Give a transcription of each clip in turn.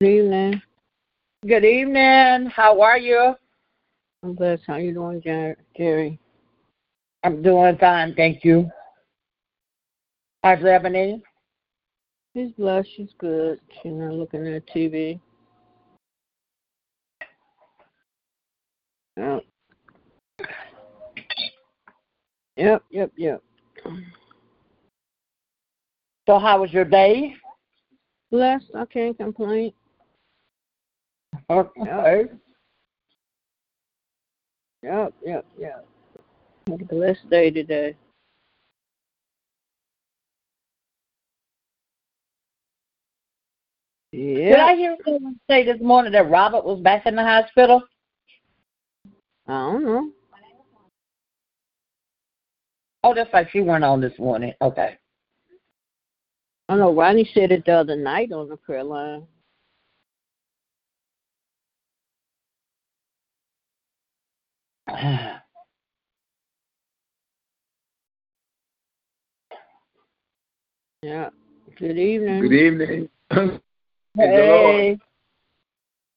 Good evening. Good evening. How are you? I'm blessed. How you doing, Jer- Jerry? I'm doing fine, thank you. How's Ebony? She's blessed. She's good. She's not looking at TV. Yep. Yep, yep, yep. So how was your day? Blessed. I can't complain. Okay. Yep, yep, yep. Had a blessed day today. Yeah. Did I hear someone say this morning that Robert was back in the hospital? I don't know. Oh, that's like she went on this morning. Okay. I don't know Rodney said it the other night on the prayer line. Yeah. Good evening. Good evening. Praise the Hey,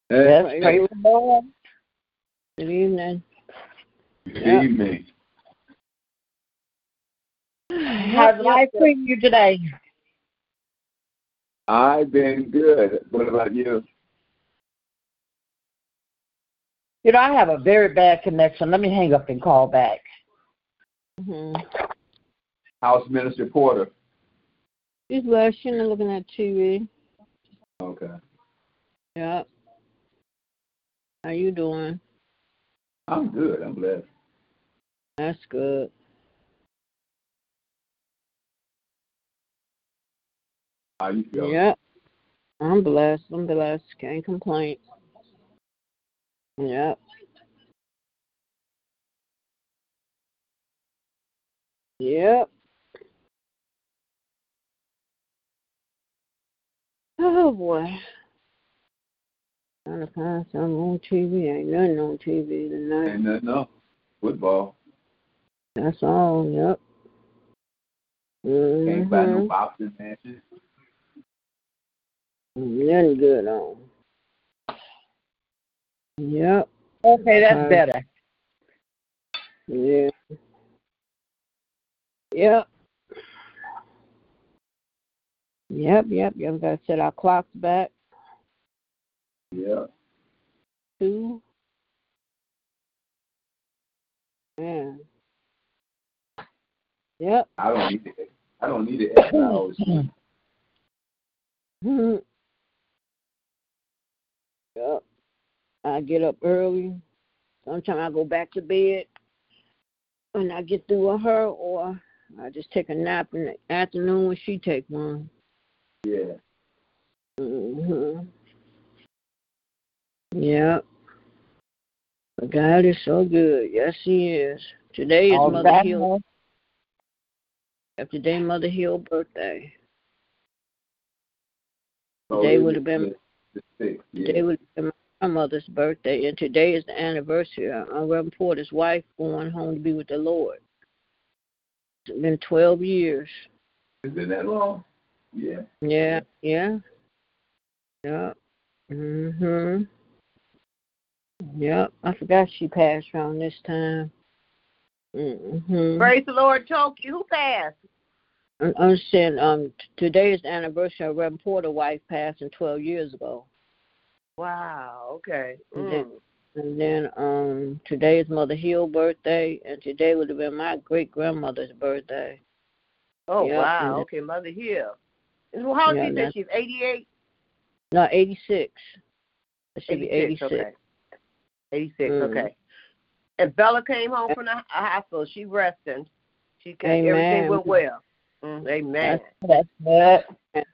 yes, Hey, praise the Lord. Good evening. Good Yeah. evening. How's life treating you today? I've been good. What about you? You know, I have a very bad connection. Let me hang up and call back. hmm House Minister Porter. She's blessed. She's not looking at TV. Okay. Yep. How you doing? I'm good. I'm blessed. That's good. How you feel? Yep. I'm blessed. I'm blessed. Can't complain. Yep. Yep. Oh boy. Trying to find something on TV. Ain't nothing on TV tonight. Ain't nothing else. Football. That's all. Yep. Can't buy no Mm-hmm. boxing matches. Nothing good on. Yep. Okay, that's Okay. better. Yeah. Yep. Yep, yep, yep. We gotta set our clocks back Yeah. to yeah. Yep. I don't need it. I don't need it extra hours. Mhm. Yep. I get up early. Sometimes I go back to bed when I get through with her, or I just take a nap in the afternoon when she take one. Yeah. hmm Yep. But God is so good. Yes, He is. Today is All Mother Hill. Today Mother Hill birthday. So Today it would have been the sixth. Today Yeah. was my mother's birthday, and today is the anniversary of Reverend Porter's wife going home to be with the Lord. It's been 12 years. Is It's been that long? Yeah. Yeah, yeah. Yep. Mhm. Yep. I forgot she passed around this time. Mhm. Praise the Lord, Toki. Who passed? I'm understand. Um, t- today is the anniversary of Reverend Porter's wife passing 12 years ago. Wow. Okay. And Mm. then, and then um, today is Mother Hill's birthday, and today would have been my great grandmother's birthday. Oh yeah, wow. and- Okay, Mother Hill. Well, How old Yeah, you she's? Eighty-eight. No, 86. It should be 86. 86. Okay. Eighty-six. Mhm. Okay. And Bella came home from the hospital. She resting. She came, Amen. everything went well. Mm, amen. That's good.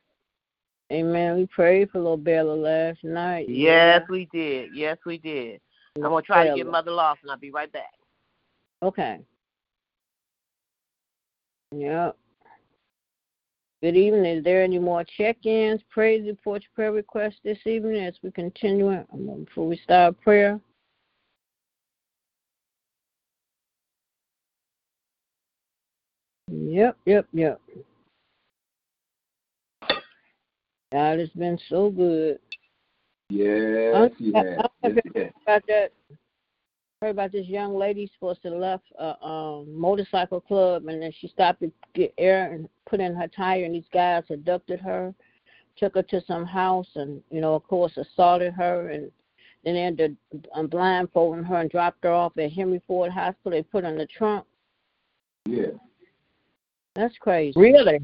Amen. We prayed for little Bella last night. Yes, we did. Yes, we did. I'm gonna try to get Mother Mother and I'll be right back. Okay. Yep. Good evening. Is there any more check-ins, praise reports, prayer requests this evening as we continue um, before we start prayer? Yep, yep, yep. God has been so good. Yes, he I- has. I- Yes, he has. about that heard about this young lady supposed to left a um motorcycle club and then she stopped to get air and put in her tire and these guys abducted her took her to some house and you know of course assaulted her and then they ended um, blindfolding her and dropped her off at henry ford hospital they put her in the trunk Yeah. that's crazy Really?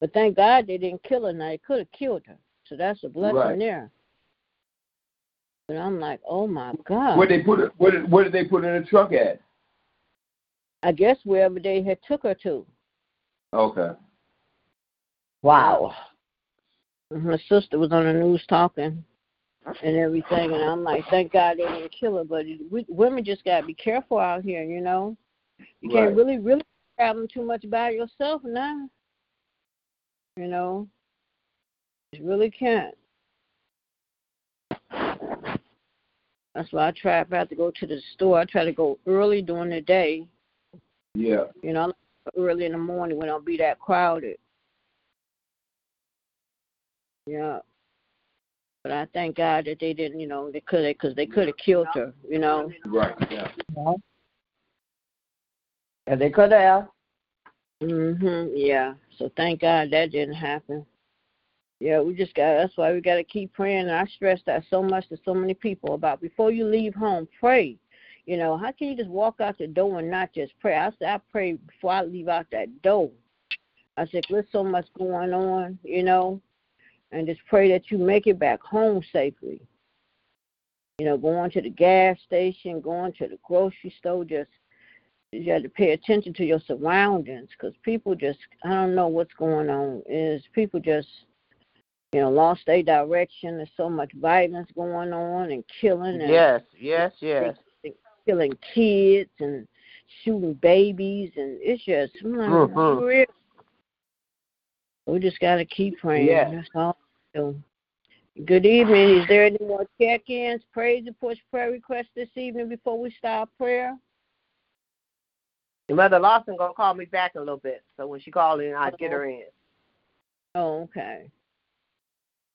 But thank god they didn't kill her now they could have killed her so that's a blessing Right. there but i'm like oh my god Where they put it? Where did, where did they put it in the truck at? i guess wherever they had took her to Okay. Wow. My sister was on the news talking and everything, and I'm like, thank God they didn't kill her. But we, women just gotta be careful out here, you know. You can't Right. really, really travel too much by yourself now. You know, you really can't. That's why I try if I have to go to the store. I try to go early during the day. Yeah. You know, early in the morning when I'll be that crowded. Yeah. But I thank God that they didn't, you know, they could have, because they could have killed her, you know. Right. Yeah. And they could have. Mhm. Yeah. So thank God that didn't happen. Yeah, we just got. That's why we got to keep praying. And I stress that so much to so many people about before you leave home, pray. You know, how can you just walk out the door and not just pray? I said I pray before I leave out that door. I said there's so much going on, you know, and just pray that you make it back home safely. You know, going to the gas station, going to the grocery store, just you have to pay attention to your surroundings because people just I don't know what's going on. Is people just you know lost their direction? There's so much violence going on and killing and Yes, yes, yes. killing kids and shooting babies and it's just I'm like, Mhm. real. we just got to keep praying. Yes. That's all. Good evening. Is there any more check-ins, praise reports, prayer requests this evening before we start prayer? Mother Lawson gonna call me back a little bit. So when she calls in, I'll get her oh. in. Oh, okay.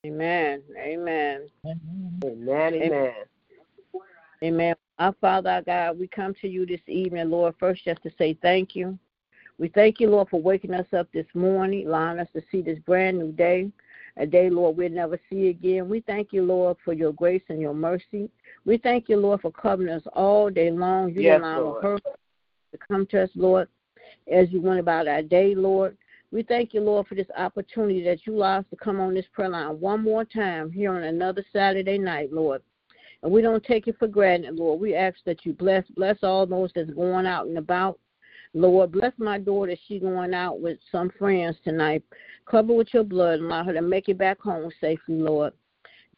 Amen. Amen. Amen, amen. Amen. Our Father, our God, we come to you this evening, Lord, first just to say thank you. We thank you, Lord, for waking us up this morning, allowing us to see this brand new day, a day, Lord, we'll never see again. We thank you, Lord, for your grace and your mercy. We thank you, Lord, for covering us all day long. You Yes, allow Lord. her to come to us, Lord, as you went about our day, Lord. We thank you, Lord, for this opportunity that you allow us to come on this prayer line one more time here on another Saturday night, Lord. And we don't take it for granted, Lord. We ask that you bless, bless all those that's going out and about. Lord, bless my daughter. She's going out with some friends tonight. Cover with your blood and allow her to make it back home safely, Lord.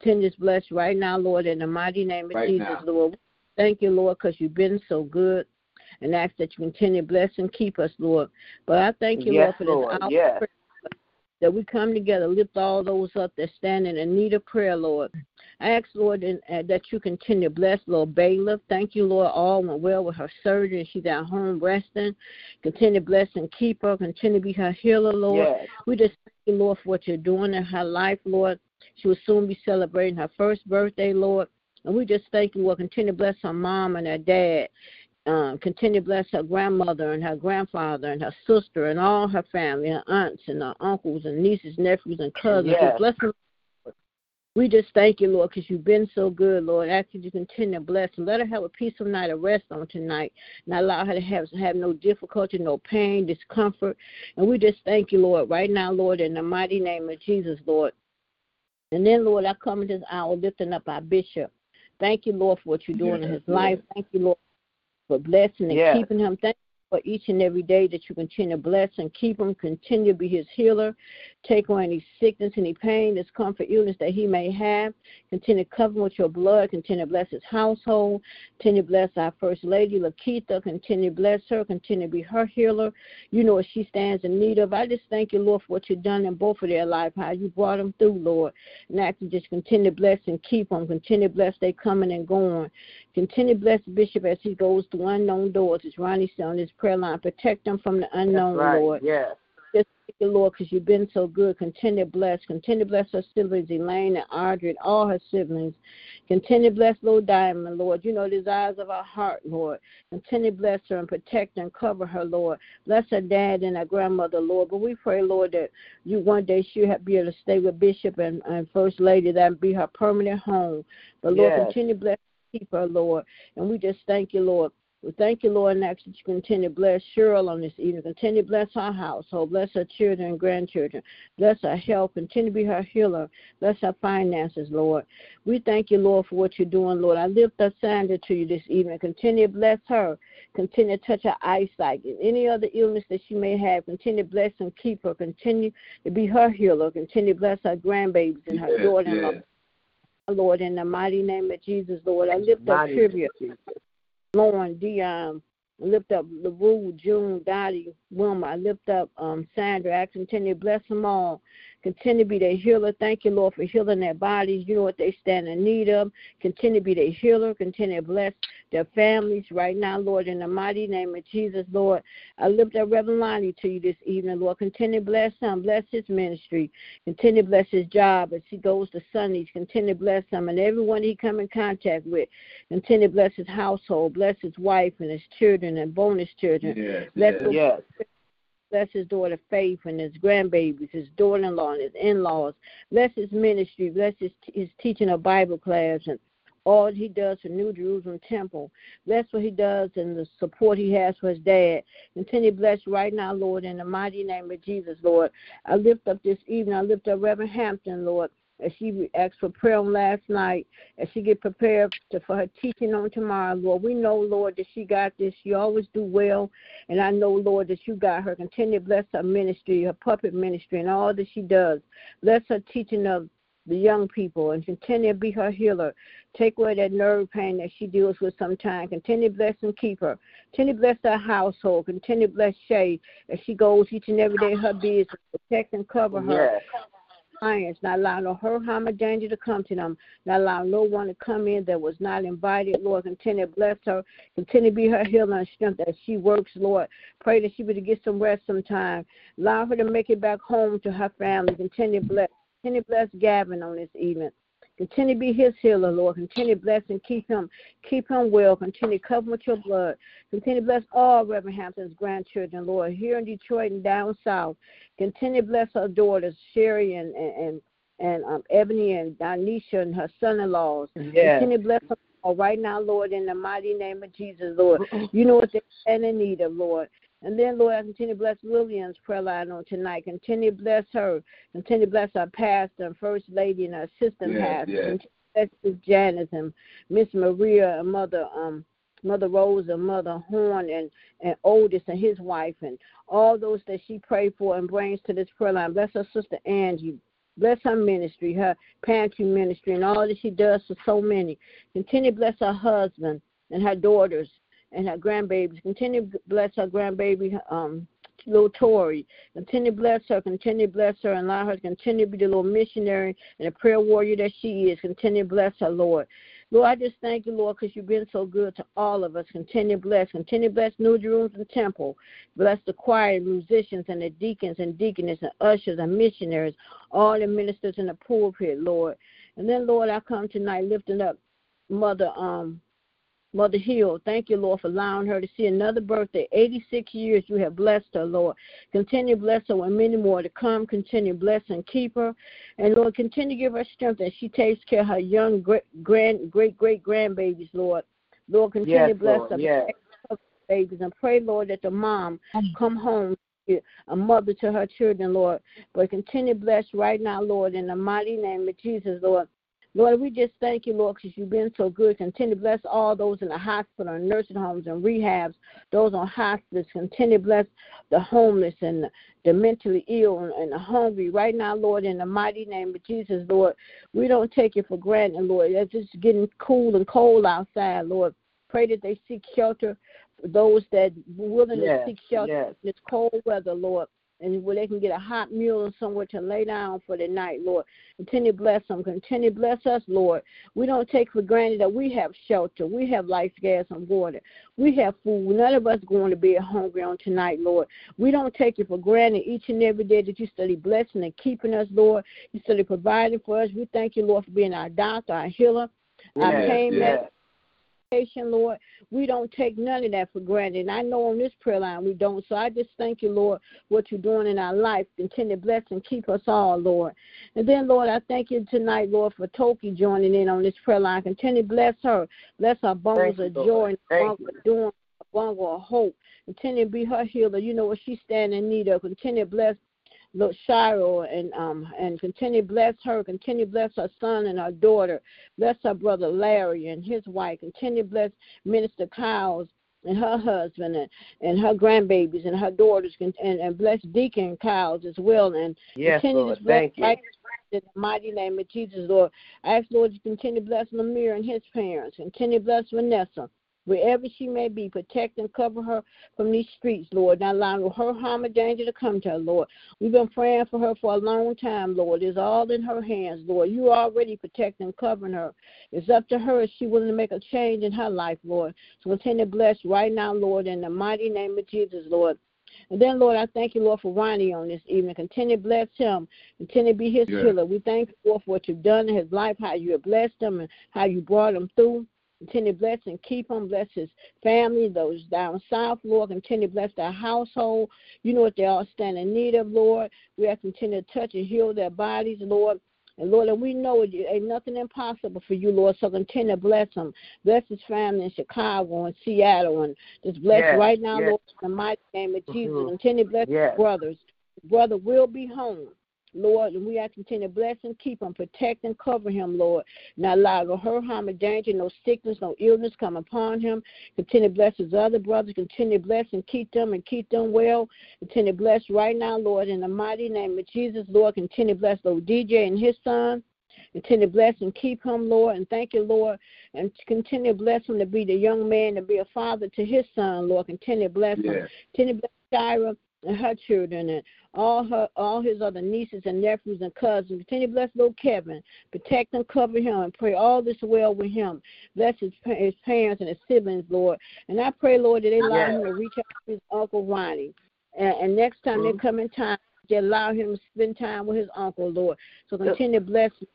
Tend this bless right now, Lord, in the mighty name of Right Jesus, now. Lord. Thank you, Lord, because you've been so good. And ask that you continue to bless and keep us, Lord. But I thank you, Yes, Lord, for this hour Yes. that we come together, lift all those up that stand in need of prayer, Lord. I ask, Lord, uh, that you continue to bless Lord Bailiff. Thank you, Lord, all went well with her surgery. She's at home resting. Continue to bless and keep her. Continue to be her healer, Lord. Yes. We just thank you, Lord, for what you're doing in her life, Lord. She will soon be celebrating her first birthday, Lord. And we just thank you, Lord. Continue to bless her mom and her dad. Um, continue to bless her grandmother and her grandfather and her sister and all her family, her aunts and her uncles and nieces, nephews, and cousins. Yes. Bless them. We just thank you, Lord, because you've been so good, Lord. Ask you to continue to bless and let her have a peaceful night of rest on tonight. Not allow her to have have no difficulty, no pain, discomfort. And we just thank you, Lord, right now, Lord, in the mighty name of Jesus, Lord. And then, Lord, I come in this hour lifting up our bishop. Thank you, Lord, for what you're doing in Yes, his life. Thank you, Lord, for blessing and Yes. keeping him. Thank you for each and every day that you continue to bless and keep him, continue to be his healer, take away any sickness, any pain, discomfort, illness that he may have. Continue to cover him with your blood. Continue to bless his household. Continue to bless our First Lady, Lakeitha. Continue to bless her. Continue to be her healer. You know what she stands in need of. I just thank you, Lord, for what you've done in both of their life, how you brought them through, Lord. And I can just continue to bless and keep them. Continue to bless they coming and going. Continue to bless the Bishop as he goes to unknown doors. As Ronnie said on his prayer line, protect them from the unknown, right. Lord. Yes. Just thank you, Lord, because you've been so good. Continue to bless. Continue to bless her siblings, Elaine and Audrey, and all her siblings. Continue to bless Lord Diamond, Lord. You know the desires of our heart, Lord. Continue to bless her and protect and cover her, Lord. Bless her dad and her grandmother, Lord. But we pray, Lord, that you one day she'll be able to stay with Bishop and, and First Lady. That be her permanent home. But Lord, Yes. continue to bless keep her, Lord. And we just thank you, Lord. We thank you, Lord, and ask that you continue to bless Cheryl on this evening. Continue to bless her household. Bless her children and grandchildren. Bless her health. Continue to be her healer. Bless her finances, Lord. We thank you, Lord, for what you're doing, Lord. I lift up Sandra to you this evening. Continue to bless her. Continue to touch her eyesight. And any other illness that she may have, continue to bless and keep her. Continue to be her healer. Continue to bless her grandbabies and her daughter-in-law. yes. Lord, in the mighty name of Jesus, Lord. I lift up tribute. Lauren, Dion, I lift up LaRue, June, Dottie, Wilma. I lift up um, Sandra. Continue to bless them all. Continue to be their healer. Thank you, Lord, for healing their bodies. You know what they stand in need of. Continue to be their healer. Continue to bless their families right now, Lord, in the mighty name of Jesus, Lord. I lift up Reverend Lonnie to you this evening, Lord. Continue to bless him. Bless his ministry. Continue to bless his job as he goes to Sundays. Continue to bless him and everyone he come in contact with. Continue to bless his household. Bless his wife and his children and bonus children. Yes, Bless yes. Bless his daughter Faith and his grandbabies, his daughter-in-law and his in-laws. Bless his ministry. Bless his, his teaching of Bible class and all he does for New Jerusalem Temple. Bless what he does and the support he has for his dad. Continue bless right now, Lord, in the mighty name of Jesus, Lord. I lift up this evening. I lift up Reverend Hampton, Lord, as she asked for prayer on last night, as she get prepared to, for her teaching on tomorrow, Lord. We know, Lord, that she got this. She always do well. And I know, Lord, that you got her. Continue to bless her ministry, her puppet ministry, and all that she does. Bless her teaching of the young people and continue to be her healer. Take away that nerve pain that she deals with sometimes. Continue to bless and keep her. Continue to bless her household. Continue to bless Shay as she goes each and every day her business. Protect and cover her Yes. Not allow no hurt, harm, or danger to come to them, not allow no one to come in that was not invited. Lord, continue to bless her, continue to be her healer and strength as she works, Lord. Pray that she would get some rest sometime. Allow her to make it back home to her family. Continue to bless, continue to bless Gavin on this evening. Continue to be his healer, Lord. Continue to bless and keep him, keep him well. Continue to cover him with your blood. Continue to bless all Reverend Hampton's grandchildren, Lord, here in Detroit and down south. Continue to bless her daughters, Sherry and and and, and um, Ebony and Donisha and her son-in-laws. Yes. Continue to bless them all right now, Lord, in the mighty name of Jesus, Lord. You know what they stand in need of, Lord. And then, Lord, I continue to bless Lillian's prayer line on tonight. Continue to bless her. Continue to bless our pastor and first lady and our assistant Yes, pastor. yes. Continue bless Miss Janice and Miss Maria and Mother um Mother Rose and Mother Horn and, and Oldest and his wife and all those that she prayed for and brings to this prayer line. Bless her sister Angie. Bless her ministry, her pantry ministry, and all that she does for so many. Continue to bless her husband and her daughters and her grandbabies. Continue to bless her grandbaby, um, little Tori. Continue to bless her. Continue to bless her and allow her to continue to be the little missionary and a prayer warrior that she is. Continue to bless her, Lord. Lord, I just thank you, Lord, because you've been so good to all of us. Continue to bless. Continue to bless New Jerusalem Temple. Bless the choir, musicians, and the deacons and deaconess and ushers and missionaries, all the ministers in the pulpit, Lord. And then, Lord, I come tonight lifting up Mother um Mother Hill, thank you, Lord, for allowing her to see another birthday. 86 years you have blessed her, Lord. Continue to bless her with many more to come. Continue to bless and keep her. And Lord, continue to give her strength as she takes care of her young great grand great great grandbabies, Lord. Lord, continue Yes, to bless Lord. her Yes. babies and pray, Lord, that the mom come home a mother to her children, Lord. But continue to bless right now, Lord, in the mighty name of Jesus, Lord. Lord, we just thank you, Lord, because you've been so good. Continue to bless all those in the hospital and nursing homes and rehabs, those on hospice. Continue to bless the homeless and the, mentally ill and, and the hungry. Right now, Lord, in the mighty name of Jesus, Lord, we don't take it for granted, Lord. It's just getting cool and cold outside, Lord. Pray that they seek shelter for those that willing Yes, to seek shelter yes. in this cold weather, Lord and where they can get a hot meal and somewhere to lay down for the night, Lord. Continue to bless them. Continue to bless us, Lord. We don't take for granted that we have shelter. We have life, gas, and water. We have food. None of us going to be hungry on tonight, Lord. We don't take it for granted each and every day that you study blessing and keeping us, Lord. You study providing for us. We thank you, Lord, for being our doctor, our healer, our Yes, pain yes. Lord. We don't take none of that for granted. And I know on this prayer line we don't. So I just thank you, Lord, what you're doing in our life. Continue to bless and keep us all, Lord. And then, Lord, I thank you tonight, Lord, for Toki joining in on this prayer line. Continue to bless her. Bless her Thank of joy and Thank of doing, bungle of hope. Continue to be her healer. You know what she's standing in need of. Continue to bless Lord Shiro and um and continue bless her, continue bless her son and her daughter, bless her brother Larry and his wife, continue bless Minister Kyles and her husband and, and her grandbabies and her daughters and, and bless Deacon Kyles as well and Yes, continue Lord. to bless Thank you. in the mighty name of Jesus, Lord. I ask Lord you continue to bless Lemire and his parents, continue to bless Vanessa. Wherever she may be, protect and cover her from these streets, Lord. Not allowing her harm or danger to come to her, Lord. We've been praying for her for a long time, Lord. It's all in her hands, Lord. You already protecting and covering her. It's up to her if she willing to make a change in her life, Lord. So continue to bless right now, Lord, in the mighty name of Jesus, Lord. And then, Lord, I thank you, Lord, for Ronnie on this evening. Continue to bless him. Continue to be his Yeah. healer. We thank you, Lord, for what you've done in his life, how you have blessed him, and how you brought him through. Continue to bless and keep him. Bless his family, those down south, Lord. Continue to bless their household. You know what they all stand in need of, Lord. We have to continue to touch and heal their bodies, Lord. And Lord, and we know it ain't nothing impossible for you, Lord. So continue to bless him. Bless his family in Chicago and Seattle, and just bless Yes, right now, yes. Lord, in the mighty name of Jesus. Mhm. Continue to bless Yes. his brothers. Brother will be home. Lord, and we ask you to continue to bless and keep him, protect and cover him, Lord. Not allow no hurt, harm, or danger, no sickness, no illness come upon him. Continue to bless his other brothers. Continue to bless and keep them and keep them well. Continue to bless right now, Lord, in the mighty name of Jesus, Lord. Continue to bless Lord DJ and his son. Continue to bless and keep him, Lord. And thank you, Lord. And continue to bless him to be the young man, to be a father to his son, Lord. Continue to bless him. Continue to bless Shira and her children and all her all his other nieces and nephews and cousins. Continue to bless little Kevin. Protect and cover him and pray all this well with him. Bless his, his parents and his siblings, Lord. And I pray, Lord, that they allow Yes. him to reach out to his Uncle Ronnie. And, and next time they Mhm. come in time, they allow him to spend time with his uncle, Lord. So continue to bless him.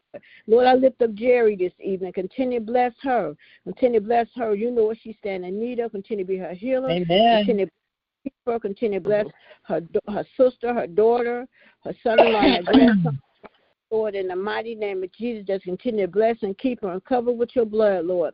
Lord, I lift up Jerry this evening. Continue to bless her. Continue to bless her. You know what she's standing in need of. Continue to be her healer. Amen. Continue to keep her. Continue to bless her her sister, her daughter, her son-in-law, her grandson. Lord, in the mighty name of Jesus, just continue to bless and keep her and cover with your blood, Lord.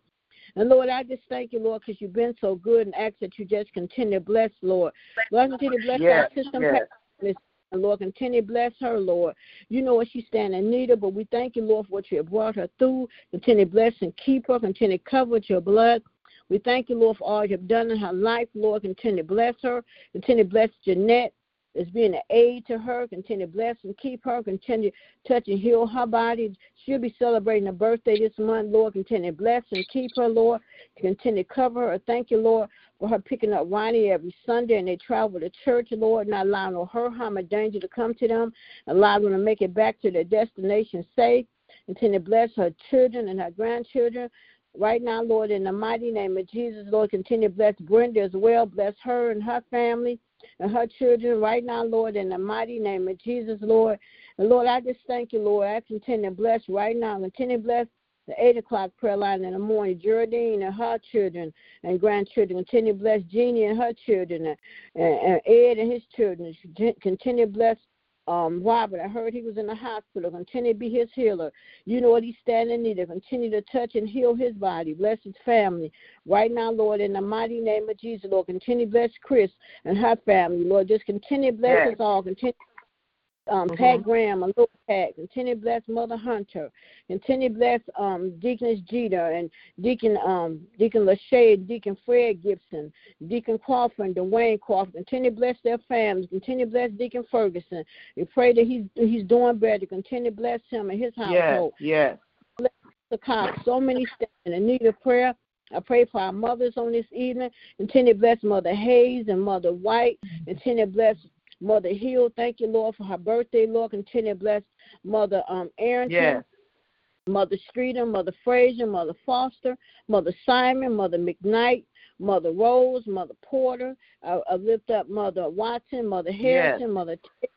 And Lord, I just thank you, Lord, because you've been so good and ask that you just continue to bless, Lord. Lord, continue to bless Yes, our system. yes. And Lord, continue to bless her, Lord. You know what she's standing in need of, but we thank you, Lord, for what you have brought her through. Continue to bless and keep her. Continue to cover with your blood. We thank you, Lord, for all you have done in her life, Lord. Continue to bless her. Continue to bless Jeanette as being an aid to her. Continue to bless and keep her. Continue to touch and heal her body. She'll be celebrating her birthday this month, Lord. Continue to bless and keep her, Lord. Continue to cover her. Thank you, Lord, for her picking up Ronnie every Sunday and they travel to church, Lord, not allowing hurt, harm, or danger to come to them. Allow them to make it back to their destination safe. Continue to bless her children and her grandchildren. Right now, Lord, in the mighty name of Jesus, Lord, continue to bless Brenda as well. Bless her and her family and her children right now, Lord, in the mighty name of Jesus, Lord. And Lord, I just thank you, Lord. I continue to bless right now. Continue to bless the 8 o'clock prayer line in the morning. Geraldine and her children and grandchildren. Continue to bless Jeannie and her children and, and Ed and his children. Continue to bless um, Robert. I heard he was in the hospital. Continue to be his healer. You know what he's standing in need of. Continue to touch and heal his body. Bless his family. Right now, Lord, in the mighty name of Jesus, Lord, continue to bless Chris and her family. Lord, just continue to bless Yes. us all. Continue um, Mhm. Pat Graham, a little Pat. Continue to bless Mother Hunter. Continue to bless um, Deaconess Jeter and Deacon um, Deacon Lachey, Deacon Fred Gibson, Deacon Crawford, and Dwayne Crawford. Continue to bless their families. Continue to bless Deacon Ferguson. We pray that he's he's doing better. Continue to bless him and his Yes, household. yes. The Cox, so many stand in need of prayer. I pray for our mothers on this evening. Continue to bless Mother Hayes and Mother White. Continue to bless Mother Hill. Thank you, Lord, for her birthday, Lord. Continue to bless Mother um, Arrington. Yes. Mother Streeter, Mother Frazier, Mother Foster, Mother Simon, Mother McKnight, Mother Rose, Mother Porter. I, I lift up Mother Watson, Mother Harrison, Mother Tate,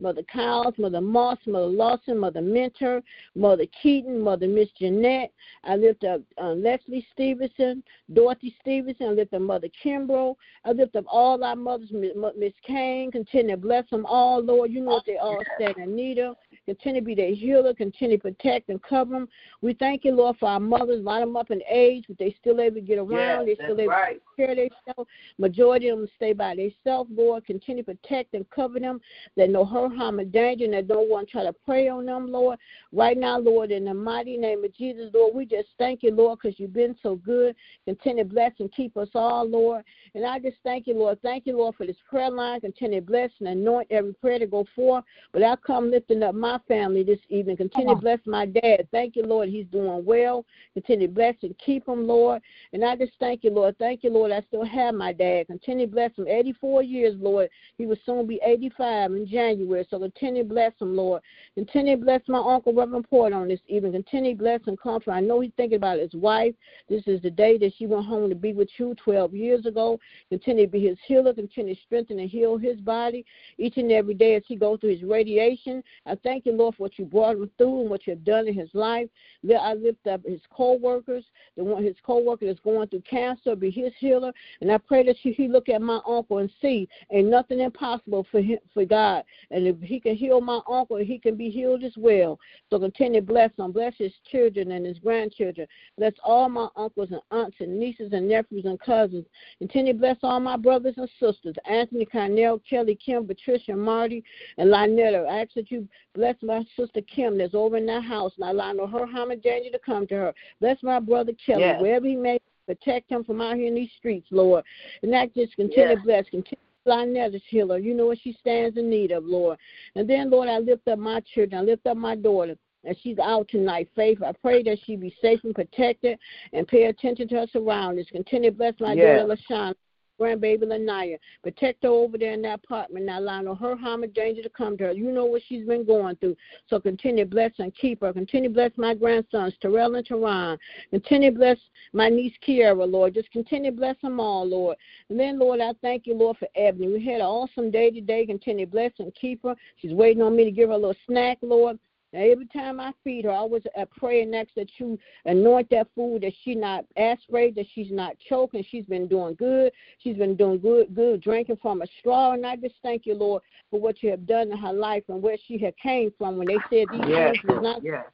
Mother Cowles, Mother Moss, Mother Lawson, Mother Mentor, Mother Keaton, Mother Miss Jeanette. I lift up uh, Leslie Stevenson, Dorothy Stevenson. I lift up Mother Kimbrough. I lift up all our mothers, Miss Miss Kane. Continue to bless them all, Lord. You know what they all stand in need of. Continue to be their healer. Continue to protect and cover them. We thank you, Lord, for our mothers. Line them up in age, but they still able to get around. Yes, they still able right. to care of themselves. Majority of them stay by themselves, Lord. Continue to protect and cover them. That no hurt, harm, or danger, and that no one try to prey on them, Lord. Right now, Lord, in the mighty name of Jesus, Lord, we just thank you, Lord, because you've been so good. Continue to bless and keep us all, Lord. And I just thank you, Lord. Thank you, Lord, for this prayer line. Continue to bless and anoint every prayer to go forth. But I come lifting up my family this evening. Continue to bless my dad. Thank you, Lord. He's doing well. Continue to bless and keep him, Lord. And I just thank you, Lord. Thank you, Lord. I still have my dad. Continue to bless him. 84 years, Lord. He will soon be 85 in January. So continue to bless him, Lord. Continue to bless my uncle, Reverend Port, on this evening. Continue to bless and comfort. I know he's thinking about his wife. This is the day that she went home to be with you 12 years ago. Continue to be his healer. Continue to strengthen and heal his body each and every day as he goes through his radiation. I thank you, Lord, for what you brought him through and what you've done in his life. I lift up his co-workers, the one his co-worker that's going through cancer, be his healer. And I pray that he look at my uncle and see ain't nothing impossible for him, for God. And if he can heal my uncle, he can be healed as well. So continue to bless him, bless his children and his grandchildren. Bless all my uncles and aunts and nieces and nephews and cousins. Continue to bless all my brothers and sisters, Anthony, Carnell, Kelly, Kim, Patricia, Marty, and Lynetta. I ask that you bless my sister Kim that's over in that house, and I allow her danger to come to her. Bless my brother Kelly, Yes. wherever he may protect him from out here in these streets, Lord. And that just continue Yes. to bless, continue Lynetta's healer. You know what she stands in need of, Lord. And then, Lord, I lift up my children. I lift up my daughter. And she's out tonight, Faith. I pray that she be safe and protected and pay attention to her surroundings. Continue to bless my Yes. daughter, LaShawn, grandbaby, Lanaya. Protect her over there in that apartment. Not allow no her harm or danger to come to her. You know what she's been going through. So continue to bless and keep her. Continue to bless my grandsons, Terrell and Teron. Continue to bless my niece, Kiara, Lord. Just continue to bless them all, Lord. And then, Lord, I thank you, Lord, for Ebony. We had an awesome day today. Continue to bless and keep her. She's waiting on me to give her a little snack, Lord. Now, every time I feed her, I always uh, pray next that you anoint that food, that she not aspirate, that she's not choking. She's been doing good. She's been doing good, good drinking from a straw. And I just thank you, Lord, for what you have done in her life and where she had came from when they said these Yes, things was not yes.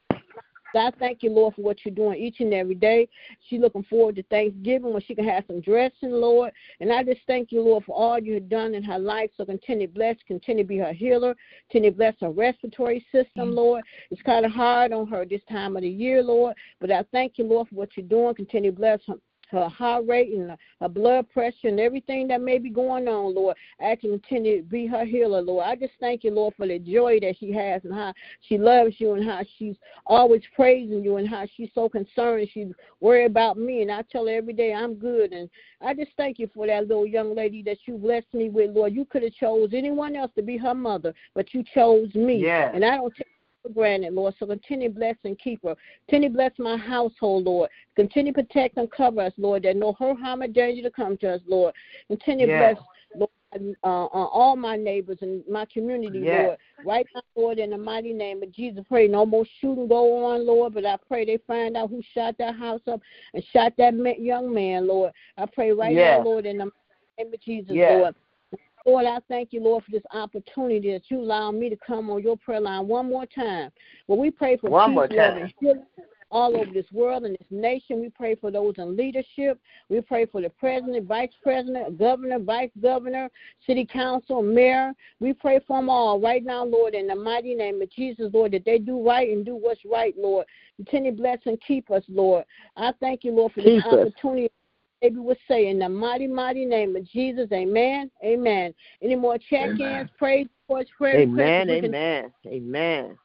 I thank you, Lord, for what you're doing each and every day. She's looking forward to Thanksgiving when she can have some dressing, Lord. And I just thank you, Lord, for all you have done in her life. So continue to bless, continue to be her healer, continue to bless her respiratory system, mm-hmm. Lord. It's kind of hard on her this time of the year, Lord. But I thank you, Lord, for what you're doing. Continue to bless her her heart rate and her blood pressure and everything that may be going on, Lord. I continue to be her healer, Lord. I just thank you, Lord, for the joy that she has and how she loves you and how she's always praising you and how she's so concerned. She's worried about me, and I tell her every day I'm good. And I just thank you for that little young lady that you blessed me with, Lord. You could have chose anyone else to be her mother, but you chose me. Yes. And I don't take for granted, Lord. So continue bless and keep her. Continue bless my household, Lord. Continue protect and cover us, Lord. That no hurt, harm, or danger to come to us, Lord. Continue Yes. bless, Lord, uh, uh, all my neighbors and my community, Yes. Lord. Right now, Lord, in the mighty name of Jesus, pray no more shooting go on, Lord. But I pray they find out who shot that house up and shot that young man, Lord. I pray right Yes. now, Lord, in the name of Jesus. Lord. Lord, I thank you, Lord, for this opportunity that you allow me to come on your prayer line one more time. Well, we pray for One peace, more time. all over this world and this nation. We pray for those in leadership. We pray for the president, vice president, governor, vice governor, city council, mayor. We pray for them all right now, Lord, in the mighty name of Jesus, Lord, that they do right and do what's right, Lord. Continue bless and keep us, Lord. I thank you, Lord, for this Jesus. opportunity. Maybe we'll say in the mighty, mighty name of Jesus, amen, amen. Any more check-ins, Amen. praise reports, prayer Amen, requests? We can- amen, amen,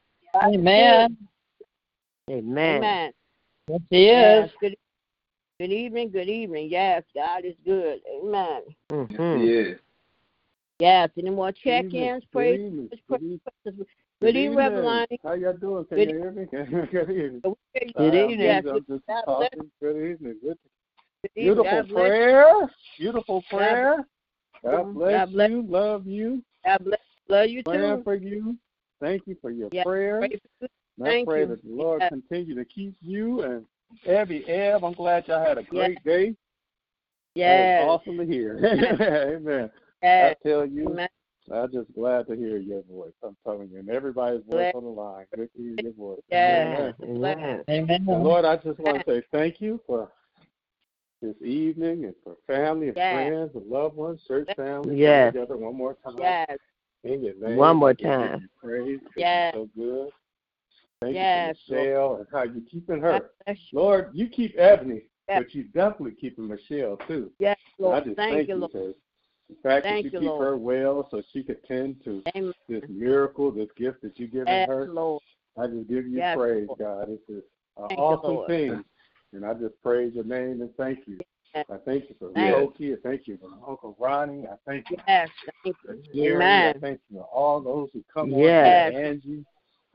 Amen. amen. Amen. Yes, he Yes, good, good evening, good evening. Yes, God is good. Amen. Mhm. Yeah. Yes, any more Good evening. check-ins, Good praise evening. reports, Good prayer evening. requests? Good evening, Reverend Lonnie. How y'all doing? Can Good- you hear me? Good evening. We hear you. Good evening. Yes, I'm just God bless talking. Good evening. Good, Good evening. Beautiful God bless you. prayer. Beautiful prayer. God bless, God bless you. Love you. God bless you. Love you Praying too. for you. Thank you for your Yeah, prayer. Pray for you. And I pray you. that the Lord Yes. continue to keep you and Abby Ebb. I'm glad y'all had a great day. Yes. That was awesome to hear. Amen. Yes. I tell you, Amen. I'm just glad to hear your voice. I'm telling you, and everybody's voice Glad- on the line. Good to hear your voice. Yes. Amen. Amen. And Lord, I just want to say thank you for this evening and for family and Yes. friends and loved ones, church family. coming Yes. Together one more time. Yes. In your name. One more I just give time. you Praise. 'cause Yes. You're so good. Thank Yes, you for Michelle and how you keeping her. Lord, you keep Ebony, Yes. but you definitely keeping Michelle too. Yes, And I Lord. just Thank you, Lord. because the fact Thank that you you, keep Lord. her well so she could tend to Amen. this miracle, this gift that you've given Yes, her. Lord. I just give you Yes, praise, Lord. God. It's just an Thank you, awesome thing. And I just praise your name and thank you. Yes. I thank you for you. Loki. I thank you for Uncle Ronnie. I thank you Yes. Thank for you. Jerry. I Amen. thank you for all those who come Yes. on here. Angie.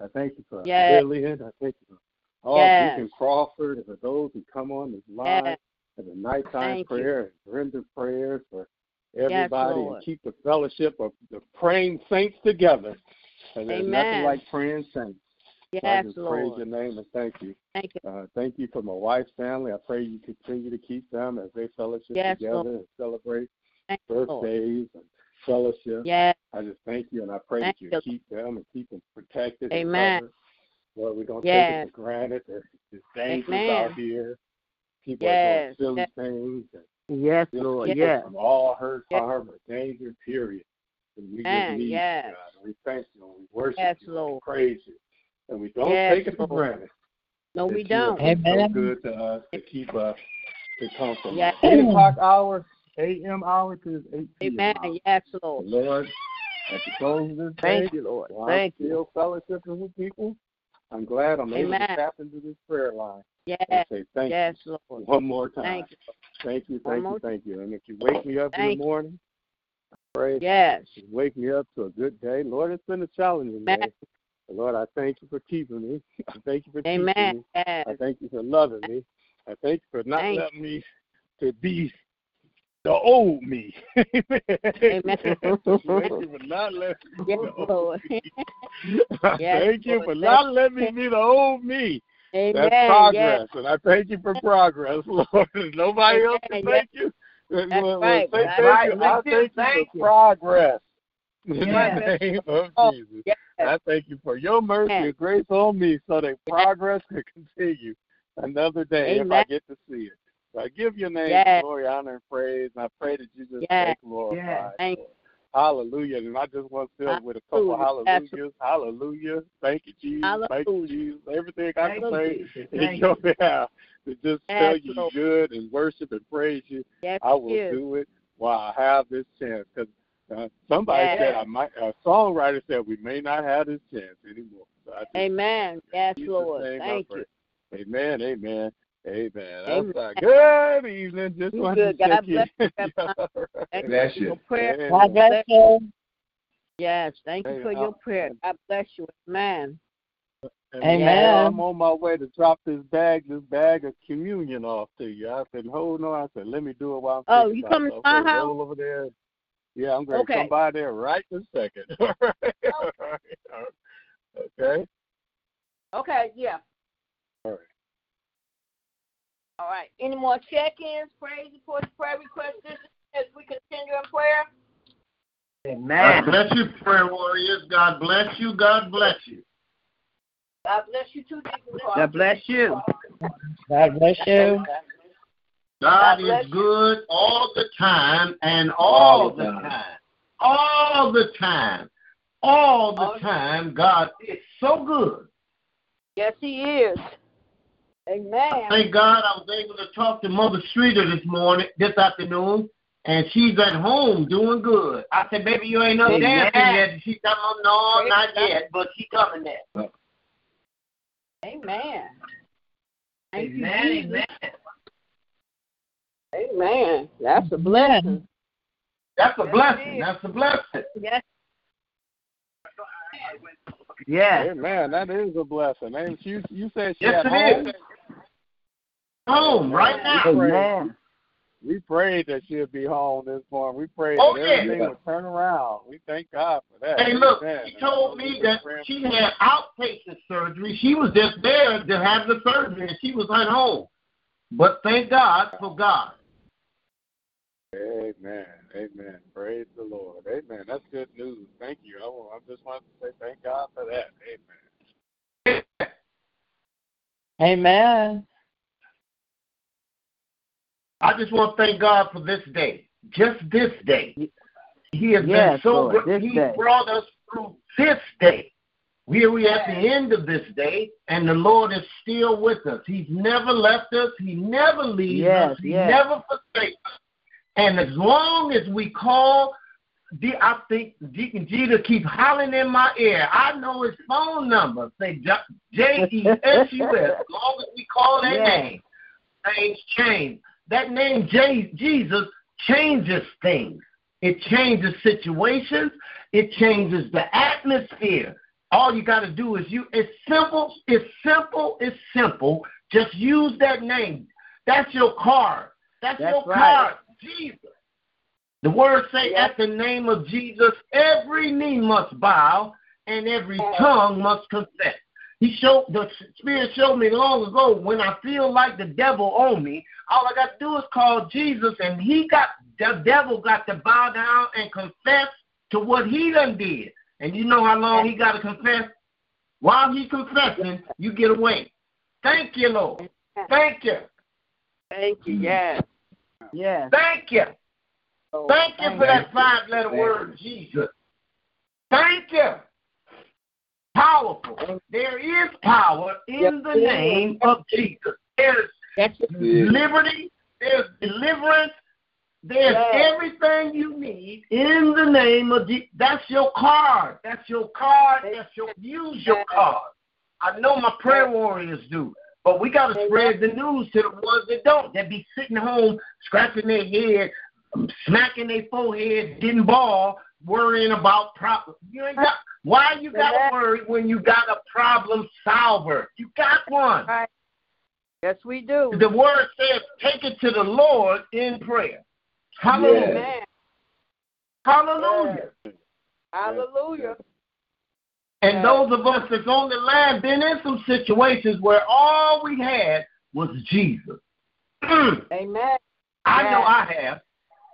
I thank you for Yes. Lillian. I thank you for all Yes. Deacon Crawford and for those who come on this line Yes. and the nighttime Thank you. prayer and Brenda prayers for everybody Lord. and keep the fellowship of the praying saints together. And there's nothing like praying saints. So I Yes, just praise your name and thank you. Thank you. Uh, thank you for my wife's family. I pray you continue to keep them as they fellowship Yes, together Lord. and celebrate Thank Lord. birthdays and fellowship. Yes. I just thank you and I pray Thank that you you. keep them and keep them protected Amen. and. Lord, we don't take it for granted. There's, there's dangers Amen. out here. People Yes. are doing silly Yes. things and Yes, Lord. Yes. from all hurt, Yes. harm, or danger, period. And we Amen. just need Yes. you, God. We thank you and we worship Yes, you and we praise you. And we don't Yes, take it for granted. No, we you don't. have Amen. so good to us to keep us to come from Yes. the 8 o'clock hour, a.m. hour to 8 p.m. Amen. hour. Yes, Lord. Lord, at the close of this Thank day, you, Lord. while Thank I'm you. still fellowshipping with people, I'm glad I'm able to tap into this prayer line and Yes. say thank Yes, you Lord. one more time. Thank you. Thank you, thank more you, thank you. And if you wake me up in the morning, pray Yes. wake me up to a good day. Lord, it's been a challenging Amen. day. Lord, I thank you for keeping me. I thank you for teaching me. I thank you for loving me. I thank you for not Thank letting me to be the old me. Amen. thank you for not letting me Yes, be the old Lord. me. I Yes, thank you Lord. for not letting me be the old me. Amen. That's Yes. progress, and I thank you for progress, Lord. Nobody else can Amen. thank you. That's Well, right. That's thank right. you. I Thank you. thank you for progress. In the name of Oh, Jesus. yes. I thank you for your mercy Yes. and grace on me so that progress can continue another day if I get to see it. So I give your name Yes. glory, honor, and praise, and I pray that you just Yes. glorified. Yes. Lord. Hallelujah. And I just want to fill with a couple Hallelujah. hallelujahs. Hallelujah. Thank you, Jesus. Thank you, Jesus. Everything I can you, say in your you. behalf to just tell you good and worship and praise you. Yes, I will yes. do it while I have this chance. Because uh, somebody Yes. said I might. A songwriter said we may not have this chance anymore. So just, Amen. Yes, Lord. Thank you. Amen. Amen. Amen. That's Amen. right. Good evening. Just You wanted good. to God check bless you, in. Reverend. All right. Thank Bless you you. for prayer. God bless you. Yes. Thank you for your prayer. God bless you. Amen. And Amen. I'm on my way to drop this bag, this bag of communion off to you. I said, hold on. I said, let me do it while I'm Oh, you coming to my house? roll over there. Yeah, I'm going to Okay. come by there right this second. All right. All right. Okay. Okay. Yeah. All right. All right. Any more check-ins, praise reports, prayer requests as we continue in prayer? Amen. God bless you, prayer warriors. God bless you. God bless you. God bless you too, Deacon Carl. God bless you. God bless you. God God bless is you. good all the time and all the time. All the time. All All the the- time. God is so good. Yes, he is. Amen. Thank God I was able to talk to Mother Streeter this morning, this afternoon, and she's at home doing good. I said, baby, you ain't no Amen. dancing yet. She said, no, not yet, but she coming there. Amen. Thank you, Amen, Jesus. amen. Amen. That's a blessing. That's a blessing. That's a blessing. Yes. Yes. Amen. That is a blessing. Ain't you? You said she Yes, at it home. is. Home right now. Amen. We prayed that she'd be home this morning. We prayed Oh, that yeah. everything would turn around. We thank God for that. Hey, look, Amen. she told me that she had outpatient surgery. She was just there to have the surgery, and she was at home. But thank God for God. Amen. Amen. Praise the Lord. Amen. That's good news. Thank you. I, just wanted to say thank God for that. Amen. Amen. I just want to thank God for this day, just this day. He has Yes, been so Lord, good. He day. brought us through this day. Here we are at the end of this day, and the Lord is still with us. He's never left us. He never leaves Yes, us. He yes. never forsakes us. And as long as we call, I think Deacon Jeter keep hollering in my ear. I know his phone number. Say J E S U S. As long as we call that Yes. name, things change. That name J- Jesus changes things. It changes situations. It changes the atmosphere. All you got to do is you. It's simple. It's simple. It's simple. Just use that name. That's your card. That's, That's your right. card. Jesus. The word say Yes. at the name of Jesus, every knee must bow and every tongue must confess. He showed the Spirit showed me long ago when I feel like the devil on me, all I got to do is call Jesus, and he got the devil got to bow down and confess to what he done did. And you know how long he got to confess? While he confessing, you get away. Thank you, Lord. Thank you. Thank you. Yes. Yes. Thank you. Oh, Thank you for that five letter word, Jesus. Thank you. Powerful. There is power in the name of Jesus. There's That's liberty, there's deliverance, there's Yes. everything you need in the name of Jesus. That's your card. That's your card. That's your use your card. I know my prayer warriors do. But we got to spread the news to the ones that don't. That be sitting home, scratching their head, smacking their forehead, getting ball, worrying about problems. You ain't got. Why you got to worry when you got a problem solver? You got one. Yes, we do. The word says, "Take it to the Lord in prayer." Hallelujah. Amen. Hallelujah. Hallelujah. And those of us that's on the line been in some situations where all we had was Jesus. Amen. I Yes. know I have.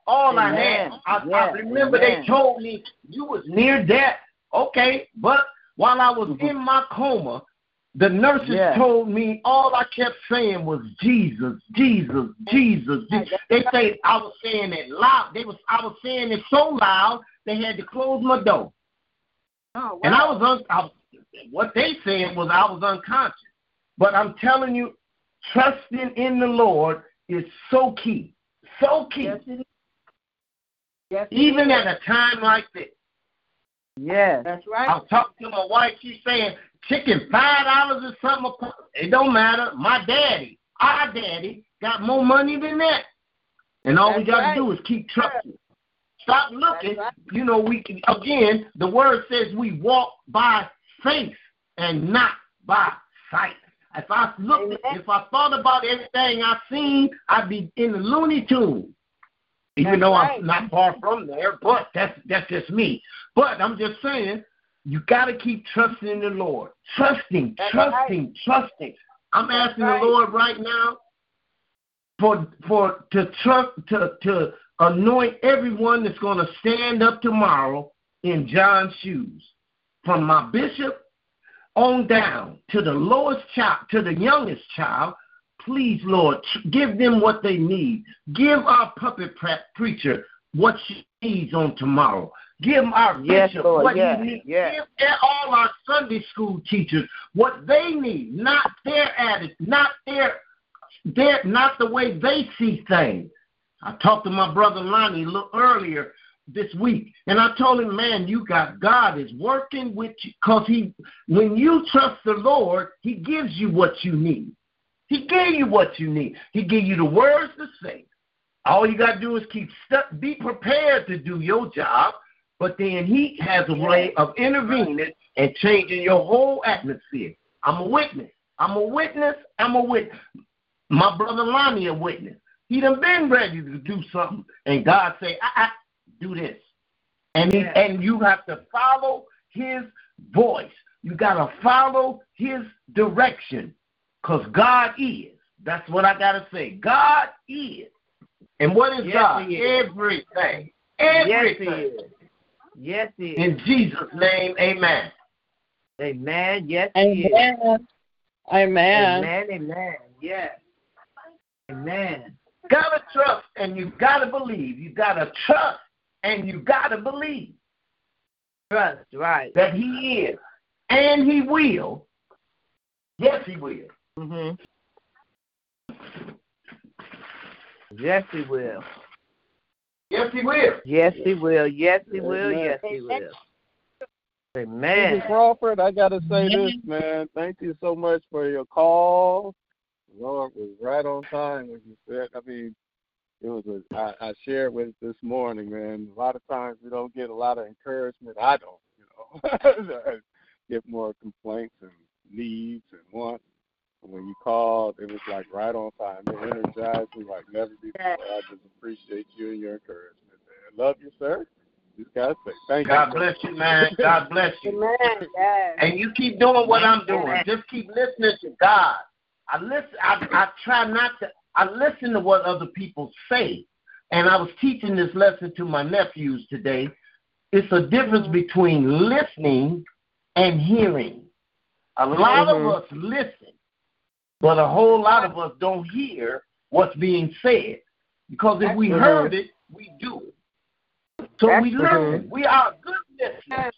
All I Amen. had. I, I remember Amen. they told me you was near death. Okay, but while I was Mhm. in my coma, the nurses Yes. told me all I kept saying was Jesus, Jesus, Jesus. Je-" They say I was saying it loud. They was I was saying it so loud they had to close my door. Oh, wow. And I was, un- I was what they said was I was unconscious. But I'm telling you, trusting in the Lord is so key, so key. Yes, it is. Yes, it Even is. at a time like this, Yes. That's right. I right. was talking to my wife. She's saying chicken five dollars or something. It don't matter. My daddy, our daddy, got more money than that. And all we got to right. do is keep trusting. Stop looking. That's You know, we can, again. The word says we walk by faith and not by sight. If I looked, Amen. if I thought about everything I've seen, I'd be in the Looney Tune. Even That's though right. I'm not far from there, but that's that's just me. But I'm just saying, you got to keep trusting in the Lord, trusting, That's trusting, trusting. I'm asking right. the Lord right now for for to trust to to anoint everyone that's going to stand up tomorrow in John's shoes, from my bishop on down to the lowest child, to the youngest child, please, Lord, give them what they need. Give our puppet pre- preacher what she needs on tomorrow. Give our Yes, bishop Lord, what yes, he needs. yes. Give all our Sunday school teachers what they need, not their attitude, not their, their, not the way they see things. I talked to my brother Lonnie a little earlier this week, and I told him, man, you got God is working with you, cause he, when you trust the Lord, He gives you what you need. He gave you what you need. He gave you the words to say. All you got to do is keep stu- be prepared to do your job, but then He has a way of intervening and changing your whole atmosphere. I'm a witness. I'm a witness. I'm a witness. My brother Lonnie a witness. He done been ready to do something, and God say, I, I do this, and he, and you have to follow His voice. You got to follow His direction, cause God is. That's what I gotta say. God is, and what is Yes, God? Is. Everything. Yes, he Everything. is. Yes, he is. In Jesus' name, Amen. Amen. Yes, he is. Amen. Amen. Amen. Amen. Yes. Amen. Gotta trust and you gotta believe. You gotta trust and you gotta believe Trust, right. that He is, and He will. Yes, He will. Mm-hmm. Yes, he will. Yes, He will. Yes, he will. Yes, he will. Yes, he will. Mr. Amen. Crawford, I gotta say this, man. Thank you so much for your call. Lord was right on time when you said. I mean, it was a. I, I shared with it this morning, man. A lot of times we don't get a lot of encouragement. I don't, you know. I get more complaints and needs and wants. And when you called, it was like right on time. It energized me like never before. I just appreciate you and your encouragement, man. Love you, sir. Just gotta say thank God you. God bless you, man. God bless you. Amen. Yes. And you keep doing what I'm doing. Just keep listening to God. I listen. I, I try not to. I listen to what other people say. And I was teaching this lesson to my nephews today. It's a difference between listening and hearing. A lot Mhm. of us listen, but a whole lot of us don't hear what's being said. Because if we heard it, we do it. So we That's- listen. We are good listeners.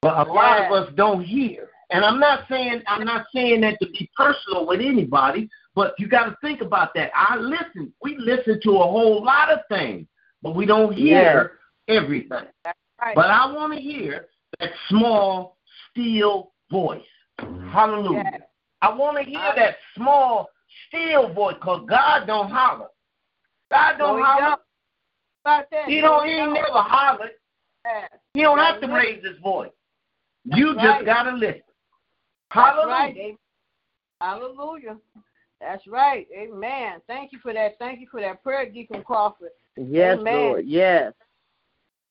But a lot of us don't hear. And I'm not saying I'm not saying that to be personal with anybody, but you got to think about that. I listen. We listen to a whole lot of things, but we don't hear everything. right. But I want to hear that small, still voice. Hallelujah. Yes. I want to hear that small, still voice, cause God don't holler. God don't holler. don't. He don't. He ain't never holler. He don't have to raise his voice. You just gotta listen. That's Hallelujah. right. Hallelujah. That's right. Amen. Thank you for that. Thank you for that prayer, Deacon Crawford. Yes, Amen. Lord. Yes.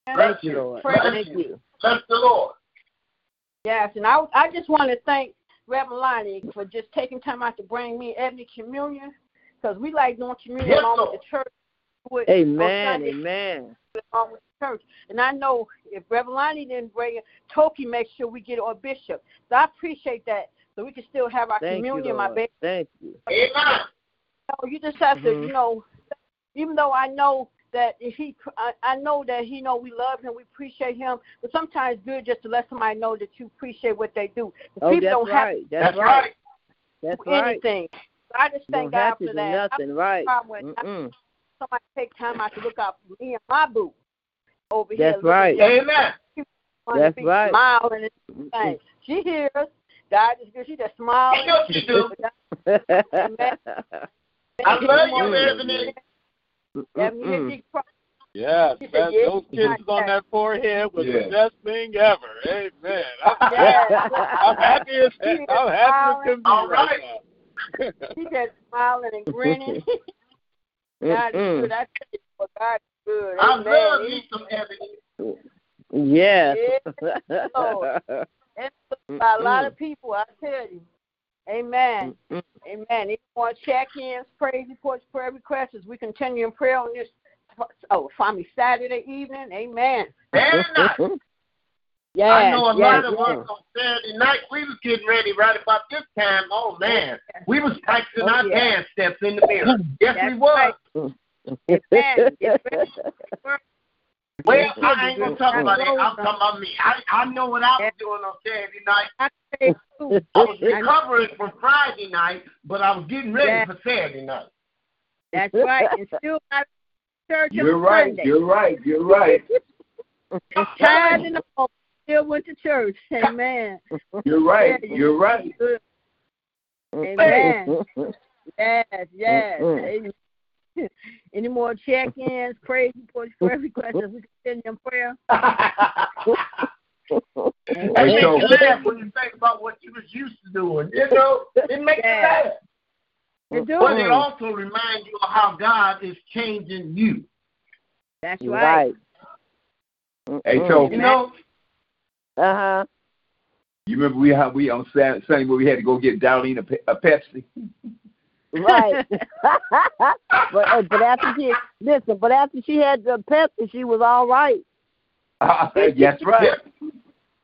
Bless Thank you, Lord. Praise Thank you. you. Bless the Lord. Yes, and I I just want to thank Reverend Lonnie for just taking time out to bring me Ebony Communion because we like doing communion Yes, along Lord. with the church. With, Amen. Sunday Amen. along with the church. And I know if Reverend Lonnie didn't bring it, Toki makes sure we get our bishop. So I appreciate that. So we can still have our Thank you, communion, my baby. Thank you. Amen. know, you just have to, Mhm. you know, even though I know that if he, I, I know that he know we love him, we appreciate him, but sometimes it's good just to let somebody know that you appreciate what they do. The Oh, people that's don't have right. That's That's right. right. That's to do right. anything. So I just thank God for do that. I nothing, right? problem with Mm-mm. somebody take time out to look out for me and my boo over That's here. right. Amen. That's right. Smiling and Mm-mm. She hears. God is good. She just I smiling. know you do. I love you. Ebony. Yeah, Mm-mm. Yes, He that, yes, those kisses on that forehead was Yeah. the best thing ever. Amen. I'm, Yeah. I'm happy as I'm happy as can be All right right. now. She just smiling and grinning. God is good. I tell you, what, God is good. I Amen. love me some Ebony. Yes. Lord. It's by a lot of people, I tell you. Amen. Mm-mm. Amen. If you want check-ins, praise reports, prayer requests, as we continue in prayer on this, oh, find me Saturday evening. Amen. Very nice. Yes, I know a yes, lot of yes. us on Saturday night, we was getting ready right about this time. Oh man, we was practicing Oh, our yeah. dance steps in the mirror. Yes, That's we was. right. Amen. Get ready. Well, I ain't gonna talk about that. I'm talking about me. I I know what I was doing on Saturday night. I say too. I was recovering from Friday night, but I was getting ready Yeah. for Saturday night. That's right. And still got church You're on right. Sunday. You're right. You're right. Tired in the home. Still went to church. Amen. You're right. You're right. Amen. Yes, yes. Amen. Any more check-ins, praise reports, prayer requests as we continue in prayer? It Hey, makes so- you laugh when you think about what you was used to doing. You know, it makes Yeah. you laugh. You do But it it. also reminds you of how God is changing you. That's right. right. Hey, so You know, Uh huh. you remember we how we on Saturday, Sunday where we had to go get Darlene a, a Pepsi. Right. but uh, but after she listen, but after she had the Pepsi, she was all right. yes, right.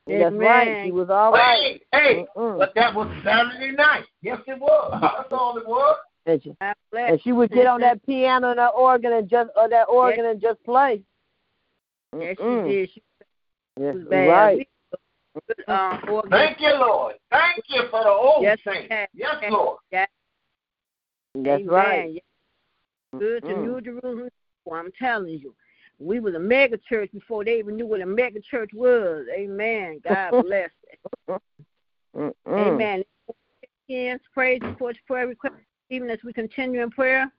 That's Amen. right. She was all right. hey, hey, Mm-mm. but that was Saturday night. Yes, it was. That's all it was. And she, and she would get on that piano and that organ and just or that organ and just play. Yes, she Mm-mm. did. She Yes, was bad. right. We, um, Thank you, Lord. Thank you for the old Yes, saints. yes, Yes, yes. Lord. That's Amen. right. Good to Mm-mm. New Jerusalem. Well, I'm telling you. We was a mega church before they even knew what a mega church was. Amen. God bless. Mm-mm. Amen. Yes, praise reports, prayer requests, even as we continue in prayer.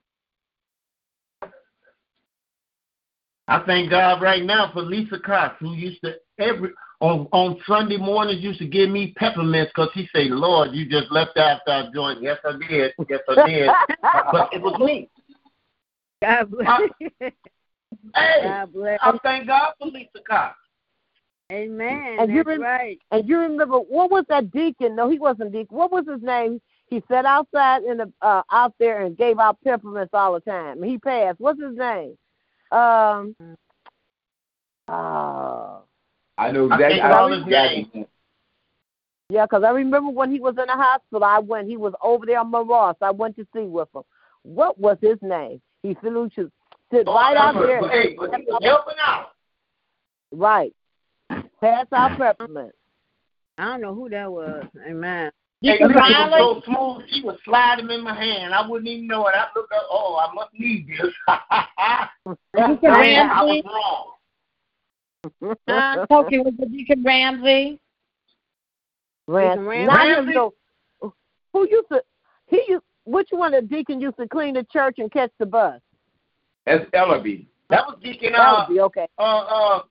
I thank God right now for Lisa Cox, who used to every on on Sunday mornings used to give me peppermints because he say, "Lord, you just left after I joined." Yes, I did. Yes, I did. but it was me. God bless. Hey, God bless. I thank God for Lisa Cox. Amen. And you That's rem- right. And you remember what was that deacon? No, he wasn't deacon. What was his name? He sat outside in the uh out there and gave out peppermints all the time. He passed. What's his name? Um. Uh, I know I exactly. can't recall know exactly. name. yeah, 'cause I remember when he was in the hospital. I went. He was over there on Ross. I went to see with him. What was his name? He flew to sit Oh, right out but- there. hey, but he was helping out. Right. Pass out peppermints. I don't know who that was. Amen. Hey, Deacon was Riley? so smooth, she would slide them in my hand. I wouldn't even know it. I'd look up, oh, I must need this. Deacon Man, I was wrong. Uh, Cokie, was it Deacon Ramsey? Rand- Deacon Ramsey? Now you Ramsey? know who used to he used which one of the deacon used to clean the church and catch the bus? That's Ellaby. That was Deacon, That uh, okay. uh, uh,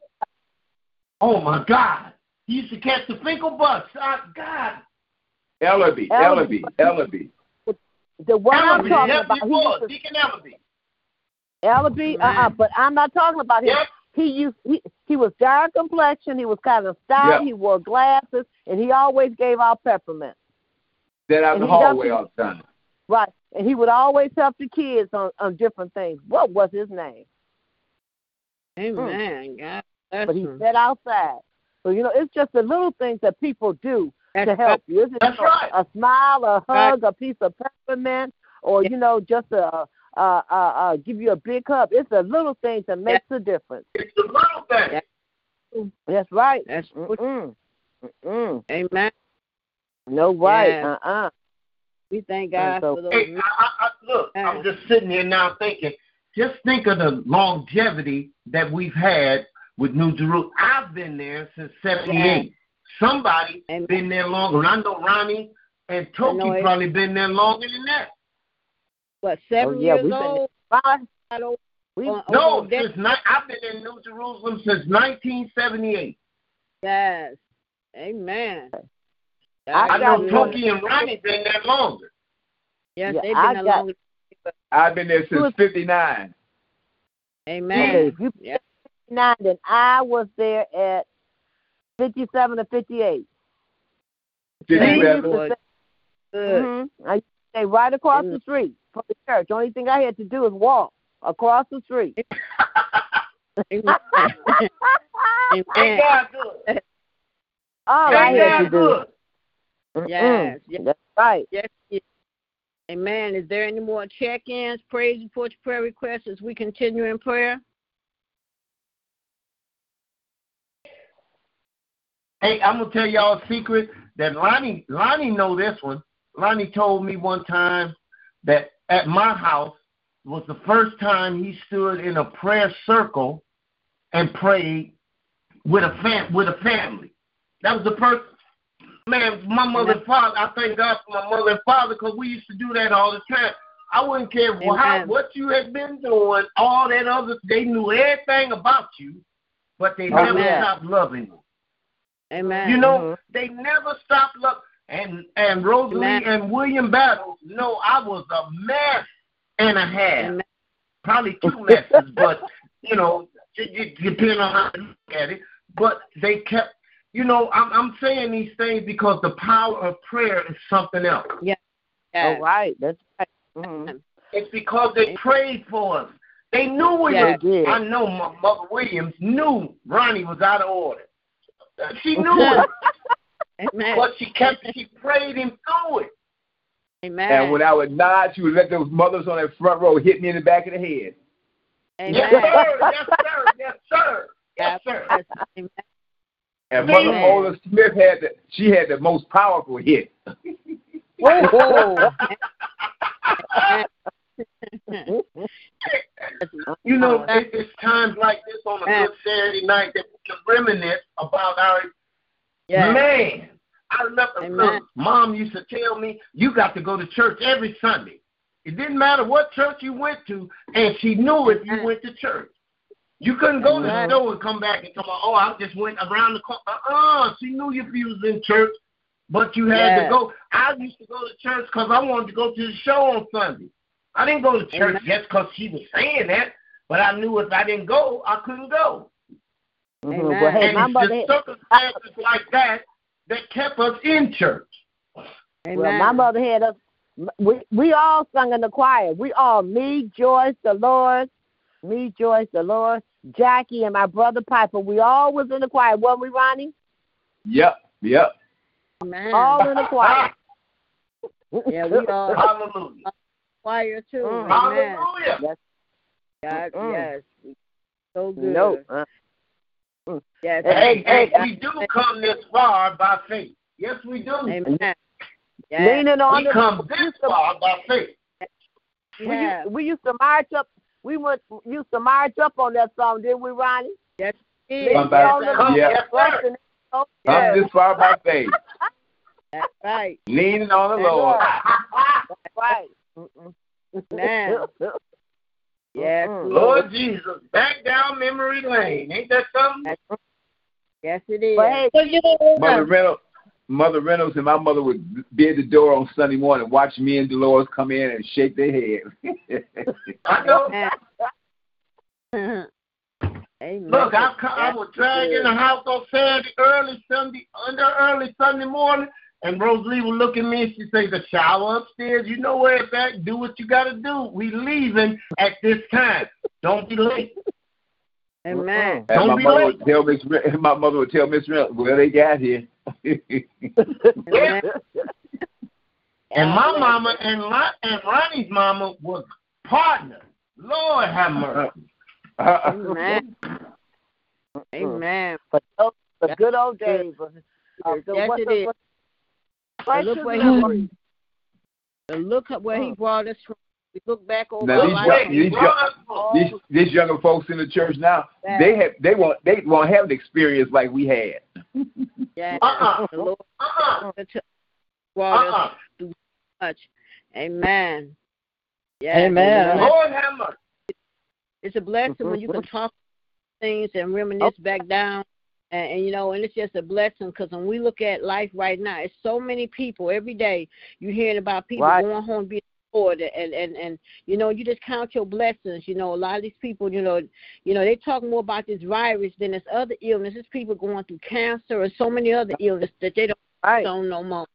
oh my God. He used to catch the Finkel bus. Uh, God. Ellaby. Ellaby. Ellaby. Ellaby. The one I'm talking Yep, about, he he was. used to Deacon Ellaby. Ellaby, uh uh Man. but I'm not talking about him. Yep. He used he he was dark complexion, he was kind of stout, Yeah. he wore glasses, and he always gave out peppermint. That out in And the hallway all the time. Right. And he would always help the kids on, on different things. What was his name? Amen. Hmm. God bless But he him. sat outside. So you know, it's just the little things that people do That's to help you. It's just, That's you know, right. A smile, a Right. hug, a piece of peppermint, or Yeah. you know, just a uh, uh, uh, give you a big hug. It's the little things that makes a difference. It's the little thing. Yeah. That's right. That's what, Mm-mm. Mm-mm. Amen. No right. Yeah. Uh-uh. We thank God so- for those. Hey, I, I, look, I'm just sitting here now thinking, just think of the longevity that we've had with New Jerusalem. I've been there since 78. Somebody Amen. been there longer. I know Ronnie and Toki probably been there longer than that. What, seven Oh, yeah, years we've been- old? Bye. Not old- We, on- No, over there? since ni- I've been in New Jerusalem since 1978. Yes. Amen. I I got know you. Toki and Ronnie been there longer. Yes, Yeah, they've I been got- along. I've been there since '59. Amen. okay, if you Yeah. nine, then I was there at fifty-seven or fifty-eight. Praise the 57. Lord. Mm-hmm. I used to stay right across the street from the church. Only thing I had to do was walk across the street. Amen. Ain't Amen. God good? All I had to do. Yes, yes. That's right. Yes. yes. Amen. Is there any more check-ins, praise reports, prayer requests as we continue in prayer? Hey, I'm gonna tell y'all a secret that Lonnie Lonnie know this one. Lonnie told me one time that at my house was the first time he stood in a prayer circle and prayed with a fam with a family. That was the first man. My mother and father. I thank God for my mother and father because we used to do that all the time. I wouldn't care Amen. how, what you had been doing, all that other. They knew everything about you, but they never stopped loving you. Amen. You know, mm-hmm. they never stopped love. And and Rosalie Amen. and William Battles know I was a mess and a half, Amen. probably two messes, but you know, it, it on how you look at it. But they kept, you know, I'm I'm saying these things because the power of prayer is something else. Yes. All right. That's right. Mhm. It's because they prayed for us. They knew we Yes. They did. I know my mother Williams knew Ronnie was out of order. She knew it, Amen. but she kept she prayed him through it. Amen. And when I would nod, she would let those mothers on that front row hit me in the back of the head. Amen. Yes, sir. Yes, sir. Yes, sir. Yes, sir. Amen. And Mother Amen. Ola Smith had the she had the most powerful hit. Whoa. You know, it's times like this on a good Saturday night that we can reminisce about our Yes. man. I remember Amen. look, mom used to tell me, you got to go to church every Sunday. It didn't matter what church you went to, and she knew if you went to church. You couldn't go to the Amen. store and come back and come, oh, I just went around the corner. Uh-uh, she knew if you was in church, but you had Yes. to go. I used to go to church because I wanted to go to the show on Sunday. I didn't go to church Amen. just because she was saying that, but I knew if I didn't go, I couldn't go. Mhm. Amen. Well, hey, and my it's mother. just circumstances like that that kept us in church. Amen. Well, my mother had us. We we all sung in the choir. We all, me, Joyce, Dolores, me, Joyce, Dolores, Jackie, and my brother Piper. We all was in the choir, wasn't we, Ronnie? Yep, yep. Amen. All in the choir. Yeah, we all Hallelujah. choir too. Mm. Amen. Hallelujah. God, Mm-mm. yes. So good. No. Yes. Hey, hey, Amen. we do come this far by faith. Yes, we do. Amen. Yes. Leaning on We the. come this far by faith. we, Yeah. used, we used to march up. We went used to march up on that song, didn't we, Ronnie? Yes. Come back. on the- Come, Yeah. yes, sir. Oh, Come yeah. this far by faith, That's right. leaning on the That's Lord. right. Mm-mm. Man. Yes. Lord Jesus, back down memory lane. Ain't that something? Yes, it is. But hey, So you know, Mother Reynolds, Mother Reynolds and my mother would be at the door on Sunday morning, watch me and Dolores come in and shake their head. I know. Amen. Amen. Look, I, co- I was dragged in the house on Saturday, early Sunday, under early Sunday morning, and Rosalie would look at me and she say, "The shower upstairs. You know where it's at. Do what you got to do. We leaving at this time. Don't be late." Amen. Uh-huh. and Don't my be mother late. would tell Miss Re- my mother would tell Miss Reynolds, well they got here. Amen. And my mama and Ron- and Ronnie's mama was partners. Lord have mercy. Uh-huh. Amen. Uh-huh. Amen. but those the good old days. Of, of uh, Yes, what's it the, is. What's- And look precious where he memories. And look at where he brought us from. We look back over Now, these life. young- these young- these these younger folks in the church now, Yeah. they have they want they won't have an experience like we had. Yeah. Uh-uh. The Lord Uh-uh. brought us Uh-uh. through much. Amen. Yeah. Amen. Lord have mercy. It's a blessing when you can talk things and reminisce back down. And, and you know, and it's just a blessing because when we look at life right now, it's so many people every day. You're hearing about people Right. going home being and and and you know, you just count your blessings. You know, a lot of these people, you know, you know, they talk more about this virus than this other illnesses. People going through cancer and so many other illnesses that they don't Right. don't no more.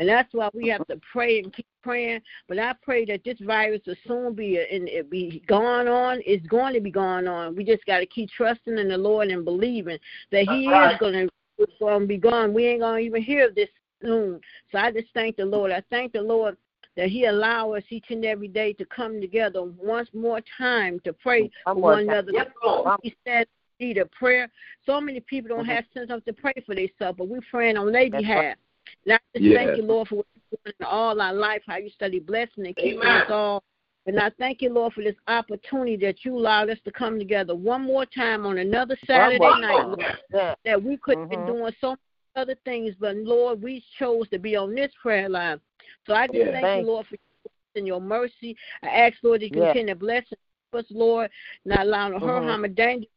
And that's why we have to pray and keep praying. But I pray that this virus will soon be and it be gone on. It's going to be gone on. We just got to keep trusting in the Lord and believing that He right. is going to going to be gone. We ain't going to even hear this soon. So I just thank the Lord. I thank the Lord that He allow us each and every day to come together once more time to pray for one another. Lord. He said need a prayer. So many people don't Mhm. have sense enough to pray for themselves, but we're praying on their behalf. And I just Yes. thank you, Lord, for what you're doing in all our life, how you study blessing and keeping Amen. us all. And I thank you, Lord, for this opportunity that you allowed us to come together one more time on another Saturday more night. Lord, Yeah. that we could have been Mhm. doing so many other things, but Lord, we chose to be on this prayer line. So I just Yes. thank Thank you, Lord, for your grace and your mercy. I ask, Lord, that you Yes. continue to bless us, Lord, not allowing her Mhm. harm or danger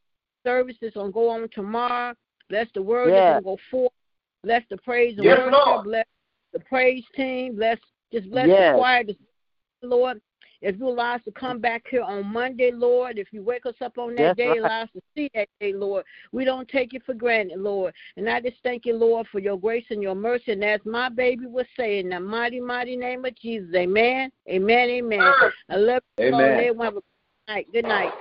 services gonna go on tomorrow. Bless the word Yes. that's gonna go forth. Bless the praise and Yes, worship. Lord. Bless the praise team. Bless just bless Yes. the choir, just, Lord. If you allow us to come back here on Monday, Lord, if you wake us up on that That's day, right. allow us to see that day, Lord. We don't take it for granted, Lord. And I just thank you, Lord, for your grace and your mercy. And as my baby was saying, in the mighty, mighty name of Jesus. Amen. Amen. Amen. I love you, Lord. Amen. Everyone have a good night. Good night.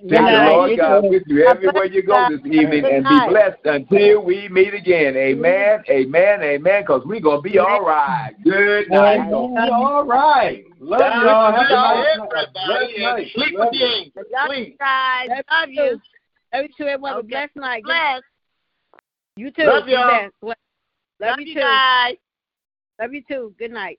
May Good the night. Lord You God too. with you everywhere you go this evening Good and be blessed until we meet again. Amen, amen, amen, because we're going to be all right. Good night. It's gonna be all right. Love God y'all. Have a y'all, nice everybody, night. Sleep love with you. the angels. Love Sleep. you guys. Love you. Love you too. Everyone have a Okay. blessed night. Good- Bless. You too. Love y'all. Love, Love you you too. guys. Love you too. Good night.